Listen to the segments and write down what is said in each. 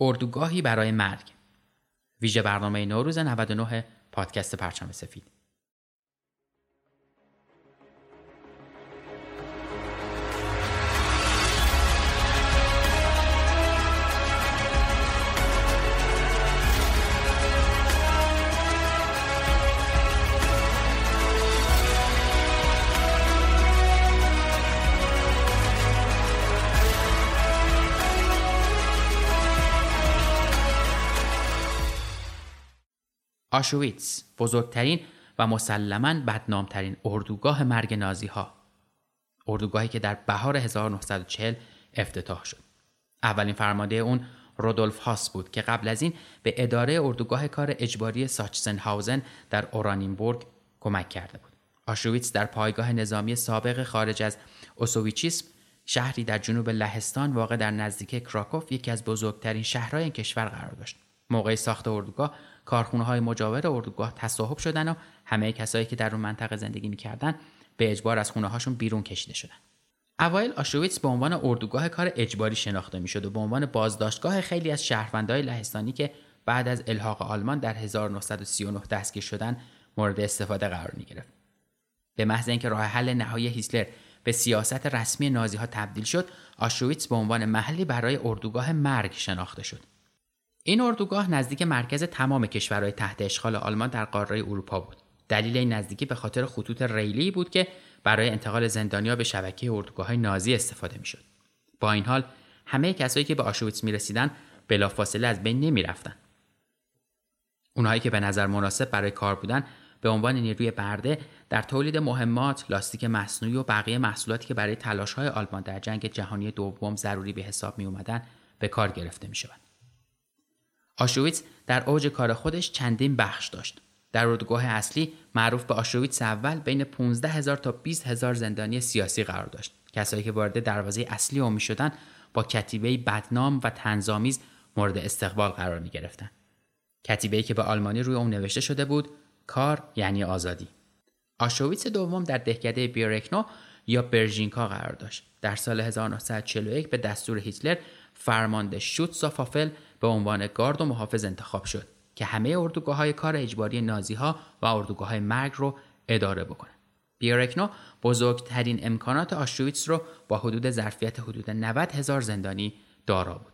اردوگاهی برای مرگ. ویژه برنامه نوروز 99 پادکست پرچم سفید. آشویتس بزرگترین و مسلما بدنامترین اردوگاه مرگ نازی ها اردوگاهی که در بهار 1940 افتتاح شد. اولین فرمانده اون رودولف هاس بود که قبل از این به اداره اردوگاه کار اجباری ساچسنهاوزن در اورانینبورگ کمک کرده بود. آشویتس در پایگاه نظامی سابق خارج از اوسوویچیسم شهری در جنوب لهستان واقع در نزدیکی کراکوف یکی از بزرگترین شهرهای این کشور قرار داشت. موقع ساخت اردوگاه کارخونه های مجاور اردوگاه تصاحب شدن و همه کسایی که در اون منطقه زندگی می‌کردن به اجبار از خونه هاشون بیرون کشیده شدن. اوایل آشویتس به عنوان اردوگاه کار اجباری شناخته می‌شد و به عنوان بازداشتگاه خیلی از شهروندهای لهستانی که بعد از الحاق آلمان در 1939 دستگیر شدن مورد استفاده قرار می گرفت. به محض اینکه راه حل نهایی هیتلر به سیاست رسمی نازی ها تبدیل شد، آشویتس به عنوان محلی برای اردوگاه مرگ شناخته شد. این اردوگاه نزدیک مرکز تمام کشورهای تحت اشغال آلمان در قاره اروپا بود. دلیل این نزدیکی به خاطر خطوط ریلی بود که برای انتقال زندانیا به شبکه اردوگاه های نازی استفاده می‌شد. با این حال همه کسایی که به آشویتس می رسیدن بلافاصله از بین نمی رفتن. اونهایی که به نظر مناسب برای کار بودن به عنوان نیروی برده در تولید مهمات، لاستیک مصنوعی و بقیه محصولاتی که برای های آلمان در جنگ جهانی دوم ضروری به حساب می اومدن به کار گرفته می شود. آشویتس در اوج کار خودش چندین بخش داشت. در اردوگاه اصلی معروف به آشویتس اول بین 15 هزار تا 20 هزار زندانی سیاسی قرار داشت. کسایی که وارد دروازه اصلی او شدن با کتیبه بدنام و تنظامیز مورد استقبال قرار می گرفتن. کتیبه که به آلمانی روی اون نوشته شده بود کار یعنی آزادی. آشویتس دوم در دهکده بیرکنو یا برژینکا قرار داشت. در سال 1941 به دستور هیتلر فرمانده شوتسافافل به عنوان گارد و محافظ انتخاب شد که همه اردوگاه های کار اجباری نازی ها و اردوگاه های مرگ رو اداره بکنه. بیارکنو بزرگترین امکانات آشویتس رو با حدود ظرفیت حدود 90 هزار زندانی دارا بود.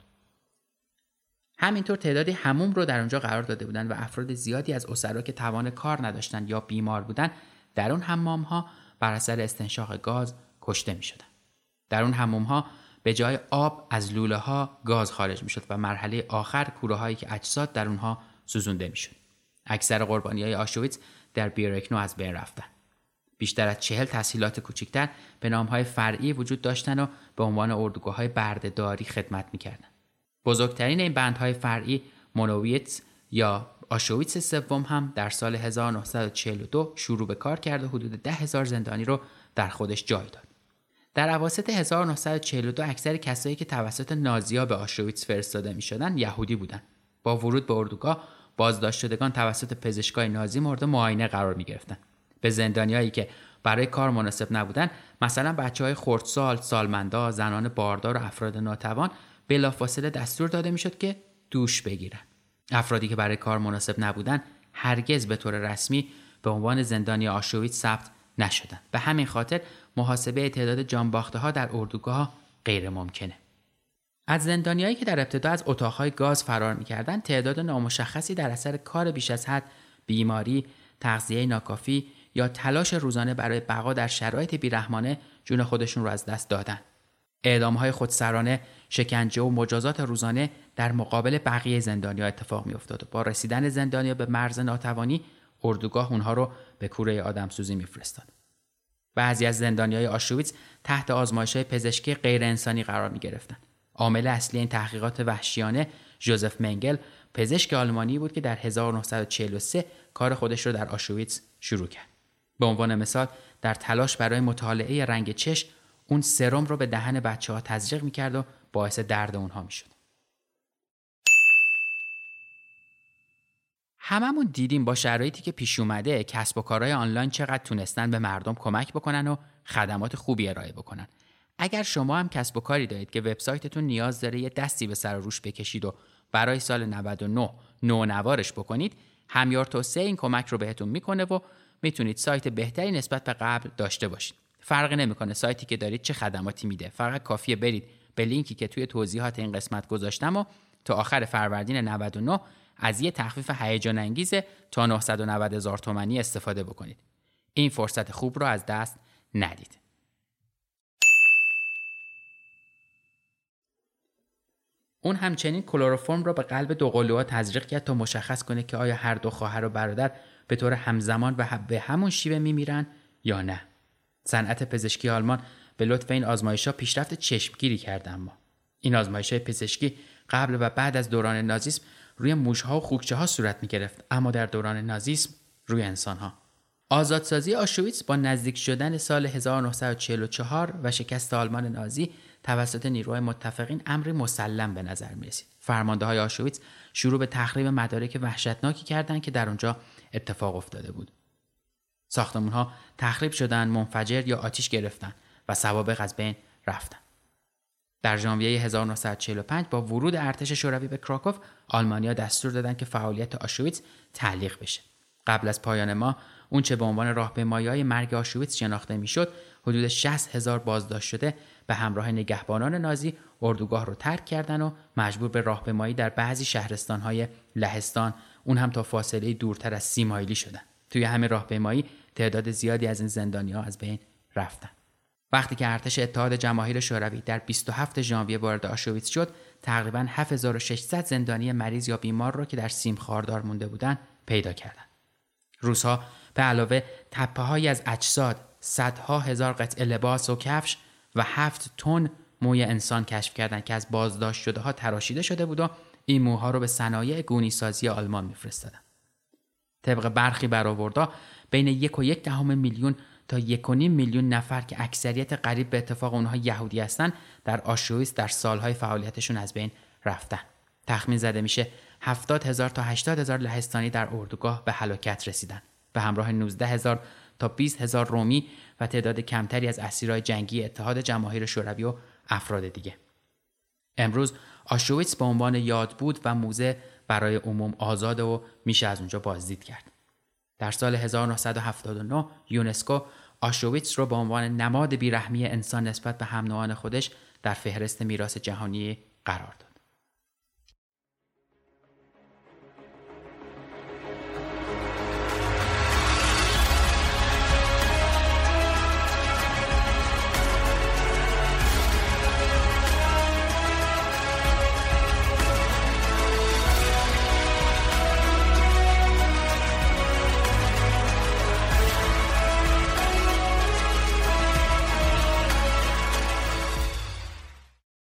همینطور تعدادی هموم رو در اونجا قرار داده بودند و افراد زیادی از اسرا که توان کار نداشتند یا بیمار بودند در اون حمام ها بر اثر استنشاق گاز کشته می شدن. در اون حموم ها به جای آب از لوله ها گاز خارج می شد و مرحله آخر کوره هایی که اجساد در اونها سوزونده می شد. اکثر قربانی های آشویتس در بیرکنو از بین رفتن. بیشتر از چهل تسهیلات کوچکتر به نام های فرعی وجود داشتن و به عنوان اردوگاه های بردهداری خدمت می‌کردند. بزرگترین این بندهای فرعی مونوویتس یا آشویتس سوم هم در سال 1942 شروع به کار کرد و حدود ده زندانی رو در خودش جای داد. در عواسط 1942 اکثر کسایی که توسط نازیا به آشویتس فرستاده می شدن یهودی بودند. با ورود به اردوگاه بازداشت شدگان توسط پزشکای نازی مورد معاینه قرار می گرفتن. به زندانیایی که برای کار مناسب نبودن مثلا بچه های خردسال، سالمندا، زنان باردار و افراد ناتوان بلافاصله دستور داده می‌شد که دوش بگیرن. افرادی که برای کار مناسب نبودن هرگز به طور رسمی به عنوان زندانی آشویتس ثبت نشدند. به همین خاطر محاسبه تعداد جانباخته ها در اردوگاه غیر ممکنه. از زندانیایی که در ابتدا از اتاقهای گاز فرار می‌کردند تعداد نامشخصی در اثر کار بیش از حد بیماری تغذیه ناکافی یا تلاش روزانه برای بقا در شرایط بیرحمانه جون خودشون رو از دست دادن های خودسرانه شکنجه و مجازات روزانه در مقابل بقیه زندانیا اتفاق میافتاد با رسیدن زندانیا به مرز ناتوانی اردوگاه اونها رو به کوره آدمسوزی میفرستاد بعضی از زندانیای آشویتس تحت آزمایش پزشکی غیر انسانی قرار می گرفتن. عامل اصلی این تحقیقات وحشیانه جوزف منگل پزشک آلمانی بود که در 1943 کار خودش رو در آشویتس شروع کرد. به عنوان مثال در تلاش برای مطالعه رنگ چشم اون سرم رو به دهن بچه ها تزریق می کرد و باعث درد اونها می هممون دیدیم با شرایطی که پیش اومده کسب و کارهای آنلاین چقدر تونستن به مردم کمک بکنن و خدمات خوبی ارائه بکنن. اگر شما هم کسب و کاری دارید که وبسایتتون نیاز داره یه دستی به سر روش بکشید و برای سال 99 نونوارش بکنید همیار توسعه این کمک رو بهتون می‌کنه و می‌تونید سایت بهتری نسبت به قبل داشته باشید فرقی نمی‌کنه سایتی که دارید چه خدماتی میده فقط کافیه برید به لینکی که توی توضیحات این قسمت گذاشتم و تا آخر فروردین 99 از یه تخفیف هیجان انگیز تا 990 هزار تومانی استفاده بکنید. این فرصت خوب رو از دست ندید. اون همچنین کلروفرم را به قلب دوقلوها تزریق کرد تا مشخص کنه که آیا هر دو خواهر و برادر به طور همزمان و به همون شیوه میمیرن یا نه. صنعت پزشکی آلمان به لطف این آزمایش ها پیشرفت چشمگیری کرده اما. این آزمایش های پزشکی قبل و بعد از دوران نازیسم روی موشها و خوکچه ها صورت می گرفت اما در دوران نازیسم روی انسان ها آزادسازی آشویتس با نزدیک شدن سال 1944 و شکست آلمان نازی توسط نیروهای متفقین امری مسلم به نظر می رسید. فرمانده های آشویتس شروع به تخریب مدارک وحشتناکی کردند که در اونجا اتفاق افتاده بود. ساختمون ها تخریب شدن، منفجر یا آتیش گرفتن و سوابق از بین رفتن. در ژانویه 1945 با ورود ارتش شوروی به کراکوف آلمانیا دستور دادند که فعالیت آشویتس تعلیق بشه. قبل از پایان ما اون چه به عنوان های مرگ آشویتس شناخته می‌شد حدود 60 هزار بازداشت شده به همراه نگهبانان نازی اردوگاه رو ترک کردن و مجبور به راهپیمایی در بعضی شهرستان های لهستان. اون هم تا فاصله دورتر از سی مایلی شدن. توی همین راهپیمایی تعداد زیادی از این زندانی ها از بین رفتن. وقتی که ارتش اتحاد جماهیر شوروی در 27 ژانویه وارد آشویتس شد تقریبا 7600 زندانی مریض یا بیمار را که در سیم خاردار مونده بودند پیدا کردند روسها به علاوه تپه از اجساد صدها هزار قطعه لباس و کفش و هفت تن موی انسان کشف کردند که از بازداشت شده ها تراشیده شده بود و این موها رو به صنایع گونی سازی آلمان میفرستادن. طبق برخی برآوردا بین یک و یک دهم میلیون تا یک میلیون نفر که اکثریت قریب به اتفاق اونها یهودی هستند در آشویس در سالهای فعالیتشون از بین رفتن. تخمین زده میشه 70 هزار تا 80 هزار لهستانی در اردوگاه به هلاکت رسیدن. به همراه 19 هزار تا 20 هزار رومی و تعداد کمتری از اسیرهای جنگی اتحاد جماهیر شوروی و افراد دیگه. امروز آشویتس به عنوان یاد بود و موزه برای عموم آزاد و میشه از اونجا بازدید کرد. در سال 1979 یونسکو آشویتس رو به عنوان نماد بیرحمی انسان نسبت به هم خودش در فهرست میراث جهانی قرار داد.